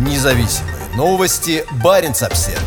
Независимые новости. Барин обсерва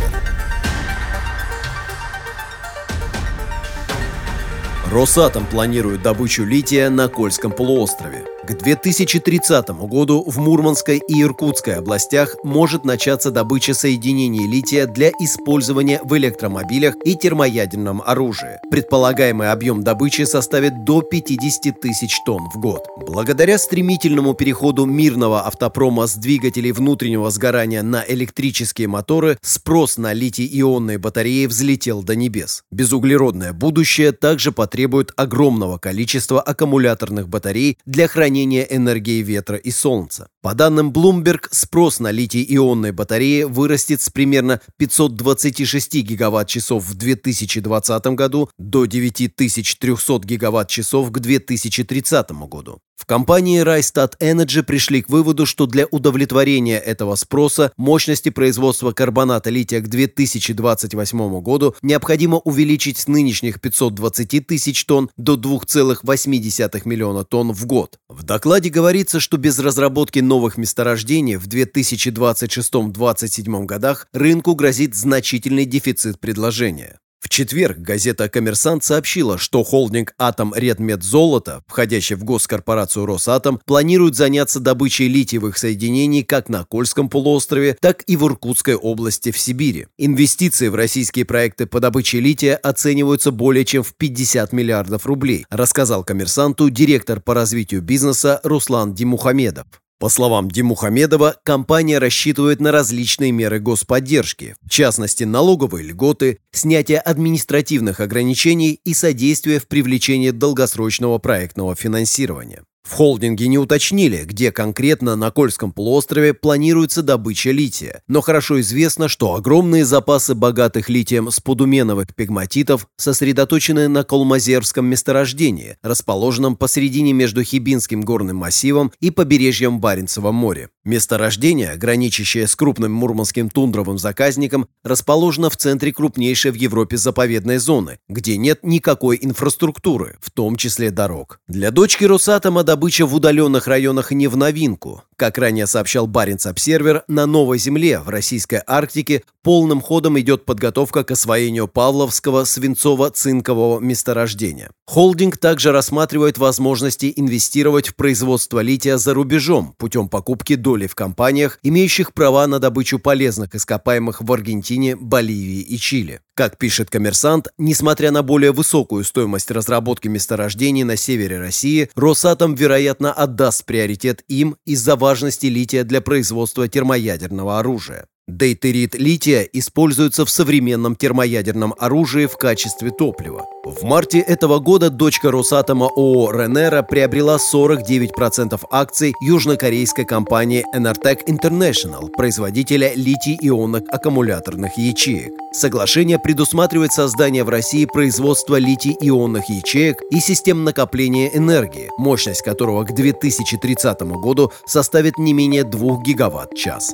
Росатом планирует добычу лития на Кольском полуострове. К 2030 году в Мурманской и Иркутской областях может начаться добыча соединений лития для использования в электромобилях и термоядерном оружии. Предполагаемый объем добычи составит до 50 тысяч тонн в год. Благодаря стремительному переходу мирного автопрома с двигателей внутреннего сгорания на электрические моторы, спрос на литий-ионные батареи взлетел до небес. Безуглеродное будущее также потребует огромного количества аккумуляторных батарей для хранения хранения энергии ветра и солнца. По данным Bloomberg, спрос на литий-ионные батареи вырастет с примерно 526 гигаватт-часов в 2020 году до 9300 гигаватт-часов к 2030 году. В компании Rystad Energy пришли к выводу, что для удовлетворения этого спроса мощности производства карбоната лития к 2028 году необходимо увеличить с нынешних 520 тысяч тонн до 2,8 миллиона тонн в год. В докладе говорится, что без разработки новых месторождений в 2026-2027 годах рынку грозит значительный дефицит предложения. В четверг газета «Коммерсант» сообщила, что холдинг «Атом Редмет Золото», входящий в госкорпорацию «Росатом», планирует заняться добычей литиевых соединений как на Кольском полуострове, так и в Иркутской области в Сибири. Инвестиции в российские проекты по добыче лития оцениваются более чем в 50 миллиардов рублей, рассказал «Коммерсанту» директор по развитию бизнеса Руслан Димухамедов. По словам Димухамедова, компания рассчитывает на различные меры господдержки, в частности налоговые льготы, снятие административных ограничений и содействие в привлечении долгосрочного проектного финансирования. В холдинге не уточнили, где конкретно на Кольском полуострове планируется добыча лития, но хорошо известно, что огромные запасы богатых литием спудуменовых пегматитов сосредоточены на Колмазерском месторождении, расположенном посередине между Хибинским горным массивом и побережьем Баренцева моря. Месторождение, граничащее с крупным мурманским тундровым заказником, расположено в центре крупнейшей в Европе заповедной зоны, где нет никакой инфраструктуры, в том числе дорог. Для дочки Росатома добыча в удаленных районах не в новинку. Как ранее сообщал Баренц-Обсервер, на Новой Земле в российской Арктике полным ходом идет подготовка к освоению Павловского свинцово-цинкового месторождения. Холдинг также рассматривает возможности инвестировать в производство лития за рубежом путем покупки доли в компаниях, имеющих права на добычу полезных ископаемых в Аргентине, Боливии и Чили. Как пишет коммерсант, несмотря на более высокую стоимость разработки месторождений на севере России, Росатом, вероятно, отдаст приоритет им из-за важности лития для производства термоядерного оружия. Дейтерит лития используется в современном термоядерном оружии в качестве топлива. В марте этого года дочка Росатома ООО «Ренера» приобрела 49% акций южнокорейской компании Enertec International, производителя литий-ионных аккумуляторных ячеек. Соглашение предусматривает создание в России производства литий-ионных ячеек и систем накопления энергии, мощность которого к 2030 году составит не менее 2 гигаватт-час.